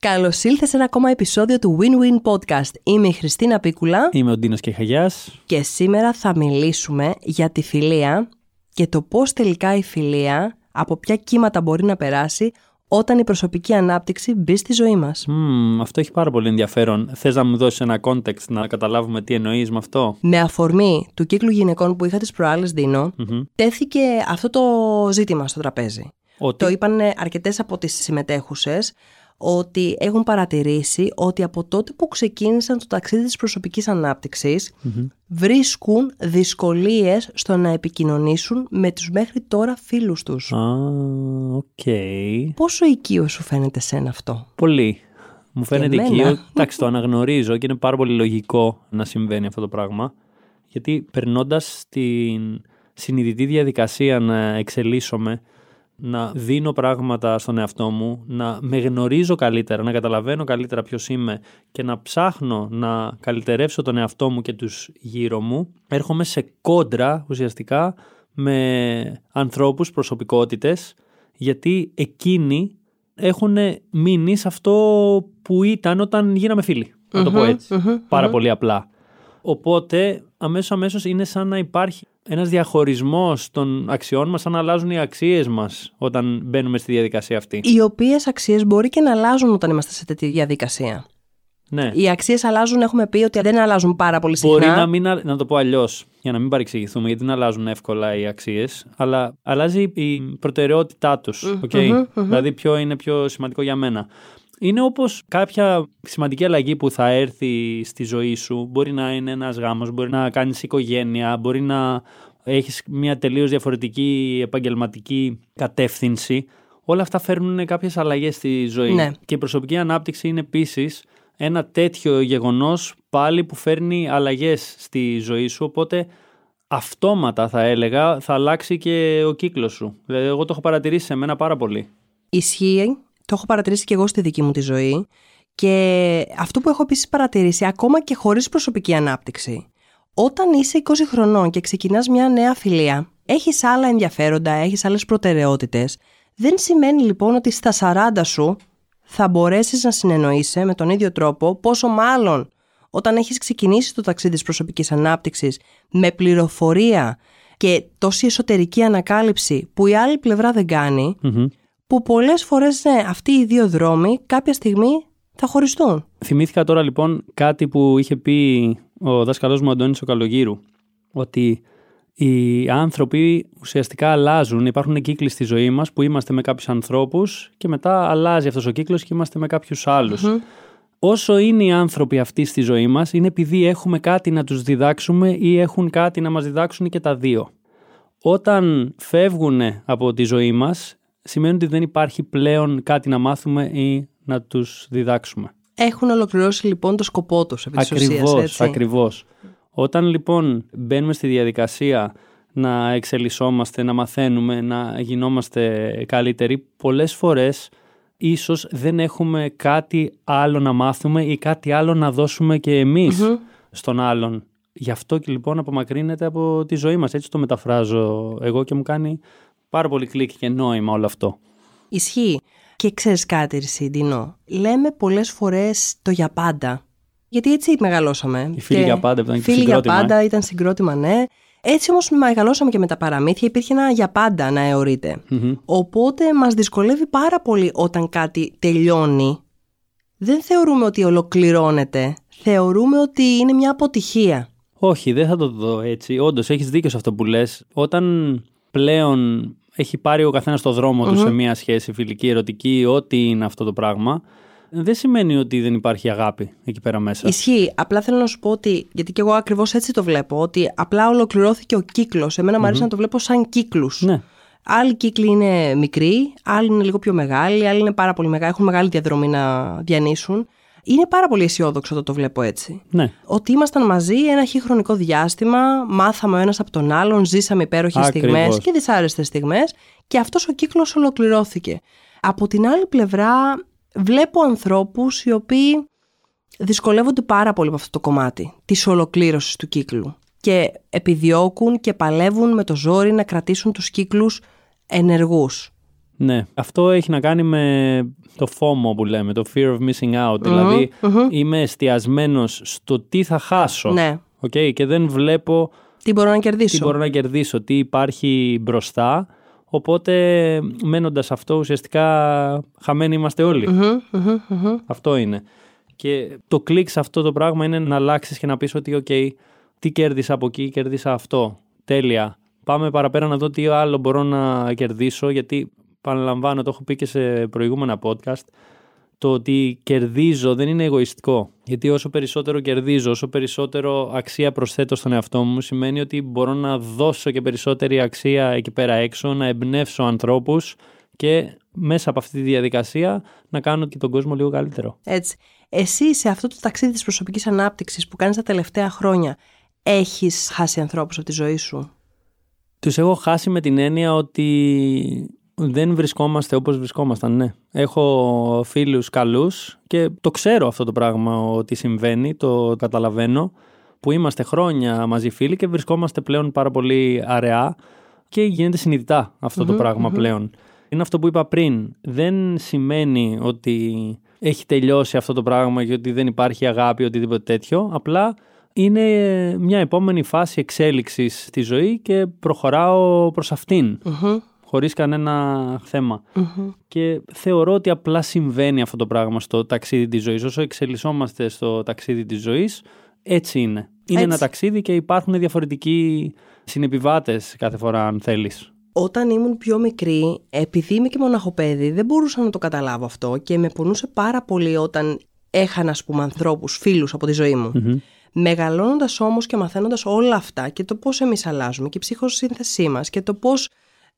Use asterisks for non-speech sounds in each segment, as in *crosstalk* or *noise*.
Καλώς ήλθες σε ένα ακόμα επεισόδιο του Win-Win Podcast. Είμαι η Χριστίνα Πίκουλα. Είμαι ο Ντίνος Κεχαγιάς. Και σήμερα θα μιλήσουμε για τη φιλία και το πώς τελικά η φιλία από ποια κύματα μπορεί να περάσει όταν η προσωπική ανάπτυξη μπει στη ζωή μας. Mm, αυτό έχει πάρα πολύ ενδιαφέρον. Θες να μου δώσεις ένα context να καταλάβουμε τι εννοείς με αυτό; Με αφορμή του κύκλου γυναικών που είχα τις προάλλες, Δίνο, τέθηκε αυτό το ζήτημα στο τραπέζι. Ότι... Το είπαν αρκετές από τις συμμετέχουσες ότι έχουν παρατηρήσει ότι από τότε που ξεκίνησαν το ταξίδι της προσωπικής βρίσκουν δυσκολίες στο να επικοινωνήσουν με τους μέχρι τώρα φίλους τους. Α, οκ. Πόσο οικείο σου φαίνεται σένα αυτό; Πολύ. Μου φαίνεται οικείο. Εντάξει, το αναγνωρίζω και είναι πάρα πολύ λογικό να συμβαίνει αυτό το πράγμα. Γιατί περνώντας την συνειδητή διαδικασία να εξελίσσομαι, να δίνω πράγματα στον εαυτό μου, να με γνωρίζω καλύτερα, να καταλαβαίνω καλύτερα ποιος είμαι και να ψάχνω να καλυτερεύσω τον εαυτό μου και τους γύρω μου, έρχομαι σε κόντρα ουσιαστικά με ανθρώπους, προσωπικότητες, γιατί εκείνοι έχουν μείνει σε αυτό που ήταν όταν γίναμε φίλοι. Να το πω ετσι παρα πολύ απλά. Οπότε αμέσως αμέσως είναι σαν να υπάρχει ένας διαχωρισμός των αξιών μας, αν αλλάζουν οι αξίες μας όταν μπαίνουμε στη διαδικασία αυτή. Οι οποίες αξίες μπορεί και να αλλάζουν όταν είμαστε σε τέτοια διαδικασία. Ναι. Οι αξίες αλλάζουν, έχουμε πει ότι δεν αλλάζουν πάρα πολύ συχνά. Μπορεί να, μην, να το πω αλλιώς, για να μην παρεξηγηθούμε, γιατί δεν αλλάζουν εύκολα οι αξίες, αλλά αλλάζει η προτεραιότητά τους. Okay? Δηλαδή, ποιο είναι πιο σημαντικό για μένα. Είναι όπως κάποια σημαντική αλλαγή που θα έρθει στη ζωή σου. Μπορεί να είναι ένας γάμος, μπορεί να κάνεις οικογένεια, μπορεί να έχεις μια τελείως διαφορετική επαγγελματική κατεύθυνση. Όλα αυτά φέρνουν κάποιες αλλαγές στη ζωή. Ναι. Και η προσωπική ανάπτυξη είναι επίσης ένα τέτοιο γεγονός πάλι που φέρνει αλλαγές στη ζωή σου. Οπότε αυτόματα θα έλεγα θα αλλάξει και ο κύκλος σου. Δηλαδή, εγώ το έχω παρατηρήσει σε μένα πάρα πολύ. Ισχύει το έχω παρατηρήσει και εγώ στη δική μου τη ζωή. Και αυτό που έχω επίσης παρατηρήσει, ακόμα και χωρίς προσωπική ανάπτυξη, όταν είσαι 20 χρονών και ξεκινάς μια νέα φιλία, έχεις άλλα ενδιαφέροντα, έχεις άλλες προτεραιότητες. Δεν σημαίνει λοιπόν ότι στα 40 σου θα μπορέσεις να συνεννοείσαι με τον ίδιο τρόπο, πόσο μάλλον όταν έχεις ξεκινήσει το ταξίδι της προσωπικής ανάπτυξης με πληροφορία και τόση εσωτερική ανακάλυψη που η άλλη πλευρά δεν κάνει, που πολλές φορές ναι, αυτοί οι δύο δρόμοι κάποια στιγμή θα χωριστούν. Θυμήθηκα τώρα λοιπόν κάτι που είχε πει ο δάσκαλός μου Αντώνης ο Καλογύρου, ότι οι άνθρωποι ουσιαστικά αλλάζουν, υπάρχουν κύκλοι στη ζωή μας που είμαστε με κάποιους ανθρώπους και μετά αλλάζει αυτός ο κύκλος και είμαστε με κάποιους Όσο είναι οι άνθρωποι αυτοί στη ζωή μας είναι επειδή έχουμε κάτι να τους διδάξουμε ή έχουν κάτι να μας διδάξουν και τα δύο. Όταν φεύγουν από τη ζωή μας σημαίνει ότι δεν υπάρχει πλέον κάτι να μάθουμε ή να τους διδάξουμε. Έχουν ολοκληρώσει λοιπόν το σκοπό τους επί ακριβώς, έτσι. Ακριβώς. Όταν λοιπόν μπαίνουμε στη διαδικασία να εξελισσόμαστε, να μαθαίνουμε, να γινόμαστε καλύτεροι, πολλές φορές ίσως δεν έχουμε κάτι άλλο να μάθουμε ή κάτι άλλο να δώσουμε και εμεις στον άλλον. Γι' αυτό και λοιπόν απομακρύνεται από τη ζωή μας. Έτσι το μεταφράζω εγώ και μου κάνει πάρα πολύ κλικ και νόημα όλο αυτό. Ισχύει. Και ξέρεις κάτι, Ρησίντινο. Λέμε πολλές φορές το για πάντα. Γιατί έτσι μεγαλώσαμε. Οι φίλοι για πάντα ήταν και Φίλοι για πάντα ε. ήταν συγκρότημα, ναι. Έτσι όμως μεγαλώσαμε και με τα παραμύθια, υπήρχε ένα για πάντα να αιωρειται Οπότε μας δυσκολεύει πάρα πολύ όταν κάτι τελειώνει. Δεν θεωρούμε ότι ολοκληρώνεται. Θεωρούμε ότι είναι μια αποτυχία. Όχι, δεν θα το δω έτσι. Όντως, έχεις δίκιο σε αυτό που λες. Όταν πλέον έχει πάρει ο καθένας το δρόμο του σε μια σχέση φιλική, ερωτική, ό,τι είναι αυτό το πράγμα, δεν σημαίνει ότι δεν υπάρχει αγάπη εκεί πέρα μέσα. Ισχύει. Απλά θέλω να σου πω ότι, γιατί και εγώ ακριβώς έτσι το βλέπω, ότι απλά ολοκληρώθηκε ο κύκλος. Εμένα μου αρέσει να το βλέπω σαν κύκλους. Ναι. Άλλοι κύκλοι είναι μικροί, άλλοι είναι λίγο πιο μεγάλοι, άλλοι είναι πάρα πολύ μεγάλοι, έχουν μεγάλη διαδρομή να διανύσουν. Είναι πάρα πολύ αισιόδοξο το το βλέπω έτσι. Ναι. Ότι ήμασταν μαζί ένα χι χρονικό διάστημα, μάθαμε ο ένας από τον άλλον, ζήσαμε υπέροχες στιγμές και δυσάρεστες στιγμές και αυτός ο κύκλος ολοκληρώθηκε. Από την άλλη πλευρά, βλέπω ανθρώπους οι οποίοι δυσκολεύονται πάρα πολύ με αυτό το κομμάτι της ολοκλήρωσης του κύκλου και επιδιώκουν και παλεύουν με το ζόρι να κρατήσουν τους κύκλους ενεργούς. Ναι, αυτό έχει να κάνει με το FOMO που λέμε, το fear of missing out. δηλαδη είμαι εστιασμένος στο τι θα χάσω. Ναι. Okay, και δεν βλέπω τι μπορώ να κερδίσω. Τι μπορώ να κερδίσω, τι υπάρχει μπροστά. Οπότε μένοντας αυτό ουσιαστικά χαμένοι είμαστε Αυτό είναι. Και το κλικ σε αυτό το πράγμα είναι να αλλάξεις και να πεις ότι, OK, τι κέρδισα από εκεί, κέρδισα αυτό. Τέλεια. Πάμε παραπέρα να δω τι άλλο μπορώ να κερδίσω, γιατί παραλαμβάνω, το έχω πει και σε προηγούμενα podcast, το ότι κερδίζω δεν είναι εγωιστικό. Γιατί όσο περισσότερο κερδίζω, όσο περισσότερο αξία προσθέτω στον εαυτό μου, σημαίνει ότι μπορώ να δώσω και περισσότερη αξία εκεί πέρα έξω, να εμπνεύσω ανθρώπους και μέσα από αυτή τη διαδικασία να κάνω και τον κόσμο λίγο καλύτερο. Έτσι. Εσύ σε αυτό το ταξίδι της προσωπικής ανάπτυξης που κάνεις τα τελευταία χρόνια, έχεις χάσει ανθρώπους από τη ζωή σου; Τους έχω χάσει με την έννοια ότι δεν βρισκόμαστε όπως βρισκόμασταν, ναι. Έχω φίλους καλούς και το ξέρω αυτό το πράγμα ότι συμβαίνει, το καταλαβαίνω, που είμαστε χρόνια μαζί φίλοι και βρισκόμαστε πλέον πάρα πολύ αραιά και γίνεται συνειδητά το πραγμα πλέον. Είναι αυτό που είπα πριν. Δεν σημαίνει ότι έχει τελειώσει αυτό το πράγμα και ότι δεν υπάρχει αγάπη ή οτιδήποτε τέτοιο. Απλά είναι μια επόμενη φάση εξέλιξης στη ζωή και προχωράω προς αυτην χωρίς κανένα Και θεωρώ ότι απλά συμβαίνει αυτό το πράγμα στο ταξίδι της ζωής. Όσο εξελισσόμαστε στο ταξίδι της ζωής, έτσι είναι. Είναι ένα ταξίδι και υπάρχουν διαφορετικοί συνεπιβάτες κάθε φορά αν θέλεις. Όταν ήμουν πιο μικρή, επειδή είμαι και μοναχοπέδι, δεν μπορούσα να το καταλάβω αυτό και με πονούσε πάρα πολύ όταν έχανα, ας πούμε, ανθρώπους, φίλους από τη ζωή μου. mm Μεγαλώνοντας όμως και μαθαίνοντας όλα αυτά και το πώς εμείς αλλάζουμε και η ψυχοσύνθεσή μας και το πώς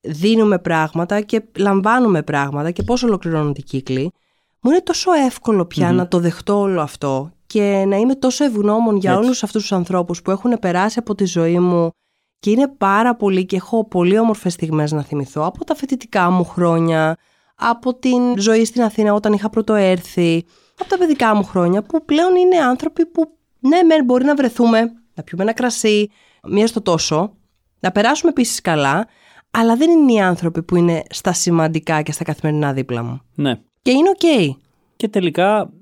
δίνουμε πράγματα και λαμβάνουμε πράγματα και πώς ολοκληρώνονται οι κύκλοι, μου είναι τόσο εύκολο να το δεχτώ όλο αυτό και να είμαι τόσο ευγνώμων για Έτσι. όλους αυτούς τους ανθρώπους που έχουν περάσει από τη ζωή μου και είναι πάρα πολύ και έχω πολύ όμορφες στιγμές να θυμηθώ από τα φοιτητικά μου χρόνια, από την ζωή στην Αθήνα όταν είχα πρωτοέρθει, από τα παιδικά μου χρόνια που πλέον είναι άνθρωποι που ναι μεν μπορεί να βρεθούμε, να πιούμε ένα κρασί, μία στο τόσο, να περάσουμε επίσης καλά, αλλά δεν είναι οι άνθρωποι που είναι στα σημαντικά και στα καθημερινά δίπλα μου. Ναι. Και είναι οκ. Και τελικά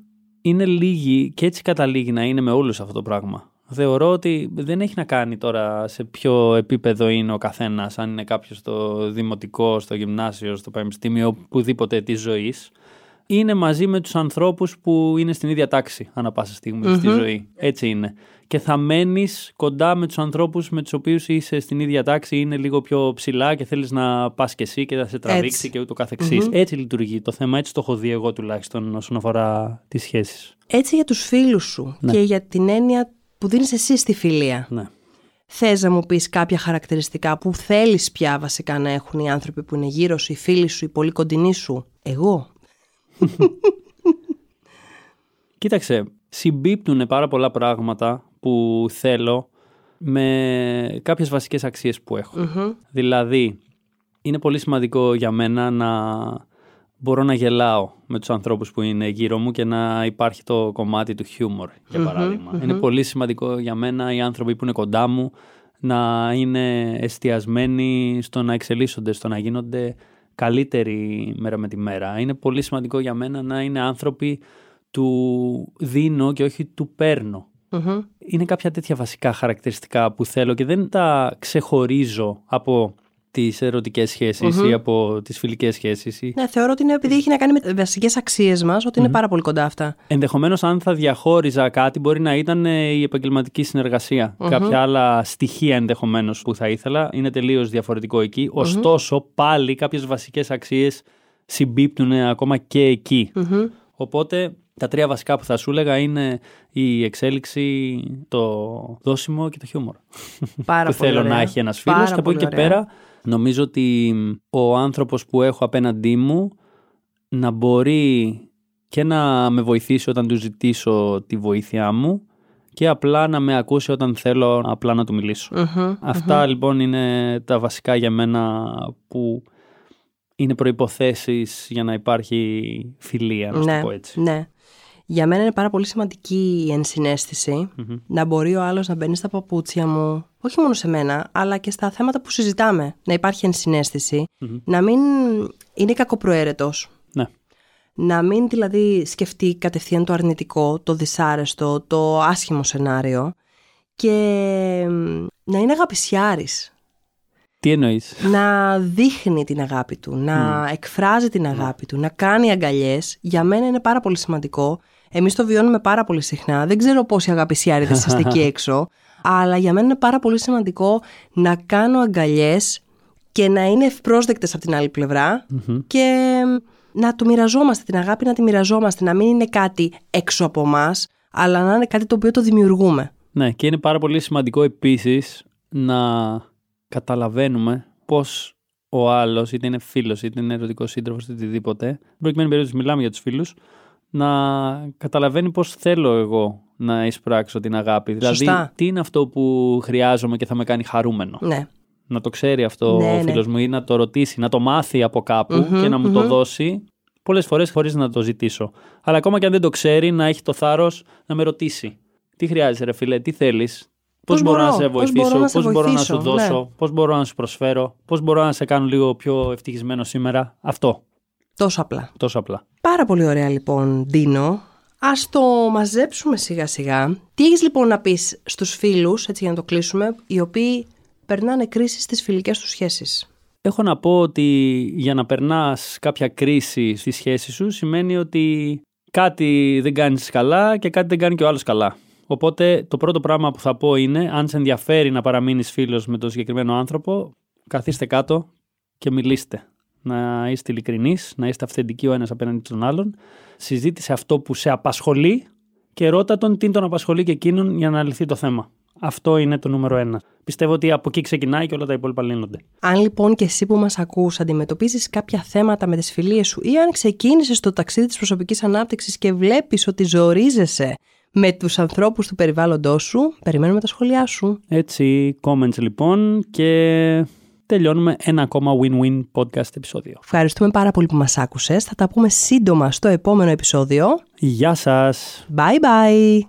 είναι λίγοι και έτσι καταλήγει να είναι με όλους αυτό το πράγμα. Θεωρώ ότι δεν έχει να κάνει τώρα σε ποιο επίπεδο είναι ο καθένας, αν είναι κάποιος στο δημοτικό, στο γυμνάσιο, στο πανεπιστήμιο, οπουδήποτε της ζωής. Είναι μαζί με τους ανθρώπους που είναι στην ίδια τάξη ανά πάσα στιγμή στη ζωή. Έτσι είναι και θα μένεις κοντά με τους ανθρώπους με τους οποίους είσαι στην ίδια τάξη, είναι λίγο πιο ψηλά και θέλεις να πας και εσύ και να σε τραβήξει έτσι. και ούτω Έτσι λειτουργεί το θέμα, έτσι το έχω δει εγώ τουλάχιστον όσον αφορά τις σχέσεις. Έτσι για τους φίλους σου ναι. και για την έννοια που δίνεις εσύ στη φιλία. Ναι. Θες να μου πεις κάποια χαρακτηριστικά που θέλεις πια βασικά να έχουν οι άνθρωποι που είναι γύρω σου, οι φίλοι σου, οι πολύ κοντινοί σου; Εγώ; *laughs* Κοίταξε, συμπίπτουν πάρα πολλά πράγματα που θέλω με κάποιες βασικές αξίες που εχω Δηλαδή, είναι πολύ σημαντικό για μένα να μπορώ να γελάω με τους ανθρώπους που είναι γύρω μου και να υπάρχει το κομμάτι του χιούμορ, για παραδειγμα Είναι πολύ σημαντικό για μένα οι άνθρωποι που είναι κοντά μου να είναι εστιασμένοι στο να εξελίσσονται, στο να γίνονται καλύτεροι μέρα με τη μέρα. Είναι πολύ σημαντικό για μένα να είναι άνθρωποι του δίνω και όχι του παίρνω. Είναι κάποια τέτοια βασικά χαρακτηριστικά που θέλω και δεν τα ξεχωρίζω από τις ερωτικές ή από τις φιλικές σχέσεις. Ναι, θεωρώ ότι είναι επειδή έχει να κάνει με τι βασικές αξίες μας, ότι είναι πάρα πολύ κοντά αυτά. Ενδεχομένως, αν θα διαχώριζα κάτι, μπορεί να ήταν ε, η επαγγελματική Κάποια άλλα στοιχεία ενδεχομένως που θα ήθελα. Είναι τελείως διαφορετικό εκεί. Ωστόσο, πάλι κάποιες βασικές αξίες συμπίπτουν ακόμα και εκεί. Οπότε τα τρία βασικά που θα σου έλεγα είναι η εξέλιξη, το δόσιμο και το χιούμορ. Πάρα *laughs* που θέλω να έχει ένας φίλος και από εκεί και πέρα νομίζω ότι ο άνθρωπος που έχω απέναντί μου να μπορεί και να με βοηθήσει όταν του ζητήσω τη βοήθειά μου και απλά να με ακούσει όταν θέλω απλά να του μιλησω αυτα λοιπόν είναι τα βασικά για μένα που είναι προϋποθέσεις για να υπάρχει φιλία, να ναι, το πω έτσι. Ναι. Για μένα είναι πάρα πολύ σημαντική η ενσυναισθηση Να μπορεί ο άλλος να μπαίνει στα παπούτσια μου, όχι μόνο σε μένα, αλλά και στα θέματα που συζητάμε. Να υπάρχει Να μην είναι κακοπροαίρετος. Ναι. Να μην δηλαδή σκεφτεί κατευθείαν το αρνητικό, το δυσάρεστο, το άσχημο σενάριο και να είναι αγαπησιάρης. Τι εννοείς; Να δείχνει την αγάπη του, να εκφράζει την αγάπη του, να κάνει αγκαλιές. Για μένα είναι πάρα πολύ σημαντικό. Εμείς το βιώνουμε πάρα πολύ συχνά. Δεν ξέρω πόσοι αγαπησιάριδες είστε εκεί *laughs* έξω. Αλλά για μένα είναι πάρα πολύ σημαντικό να κάνω αγκαλιές και να είναι ευπρόσδεκτες από την άλλη και να το μοιραζόμαστε την αγάπη, να τη μοιραζόμαστε, να μην είναι κάτι έξω από εμάς, αλλά να είναι κάτι το οποίο το δημιουργούμε. Ναι, και είναι πάρα πολύ σημαντικό επίσης να καταλαβαίνουμε πώς ο άλλος, είτε είναι φίλος, είτε είναι ερωτικός σύντροφος, είτε οτιδήποτε, προκειμένου περίπτωση μιλάμε για τους φίλους, να καταλαβαίνει πώς θέλω εγώ να εισπράξω την αγάπη. Σωστά. Δηλαδή, τι είναι αυτό που χρειάζομαι και θα με κάνει χαρούμενο; Ναι. Να το ξέρει αυτό Ναι, ο ναι. φίλος μου ή να το ρωτήσει, να το μάθει από κάπου Μμμ, και να μου το μμμ. δώσει πολλές φορές χωρίς να το ζητήσω. Αλλά ακόμα και αν δεν το ξέρει, να έχει το θάρρος να με ρωτήσει. Τι χρειάζεσαι, ρε φίλε, τι θέλεις, Πώς Πώς μπορώ, να μπορώ, σε πώς βοηθήσω, μπορώ να σε πώς μπορώ να σου βοηθήσω, δώσω, ναι. πώς μπορώ να σου προσφέρω, πώς μπορώ να σε κάνω λίγο πιο ευτυχισμένο σήμερα; Αυτό. Τόσο απλά. Τόσο απλά. Πάρα πολύ ωραία λοιπόν, Ντίνο. Ας το μαζέψουμε σιγά σιγά. Τι έχεις λοιπόν να πεις στους φίλους, έτσι για να το κλείσουμε, οι οποίοι περνάνε κρίση στις φιλικές τους σχέσεις; Έχω να πω ότι για να περνάς κάποια κρίση στη σχέση σου σημαίνει ότι κάτι δεν κάνεις καλά και κάτι δεν κάνει και ο άλλος καλά. Οπότε το πρώτο πράγμα που θα πω είναι αν σε ενδιαφέρει να παραμείνεις φίλος με τον συγκεκριμένο άνθρωπο καθίστε κάτω και μιλήστε. Να είστε ειλικρινείς, να είστε αυθεντικοί ο ένας απέναντι στον άλλον. Συζήτησε αυτό που σε απασχολεί και ρώτα τον τι τον απασχολεί και εκείνον για να λυθεί το θέμα. Αυτό είναι το νούμερο ένα. Πιστεύω ότι από εκεί ξεκινάει και όλα τα υπόλοιπα λύνονται. Αν λοιπόν και εσύ που μας ακούς αντιμετωπίζεις κάποια θέματα με τις φιλίες σου ή αν ξεκίνησες το ταξίδι της προσωπικής ανάπτυξης και βλέπεις ότι ζορίζεσαι με τους ανθρώπους του περιβάλλοντός σου, περιμένουμε τα σχόλιά σου. Έτσι, comments λοιπόν και τελειώνουμε ένα ακόμα win-win podcast επεισόδιο. Ευχαριστούμε πάρα πολύ που μας άκουσες. Θα τα πούμε σύντομα στο επόμενο επεισόδιο. Γεια σας! Bye bye!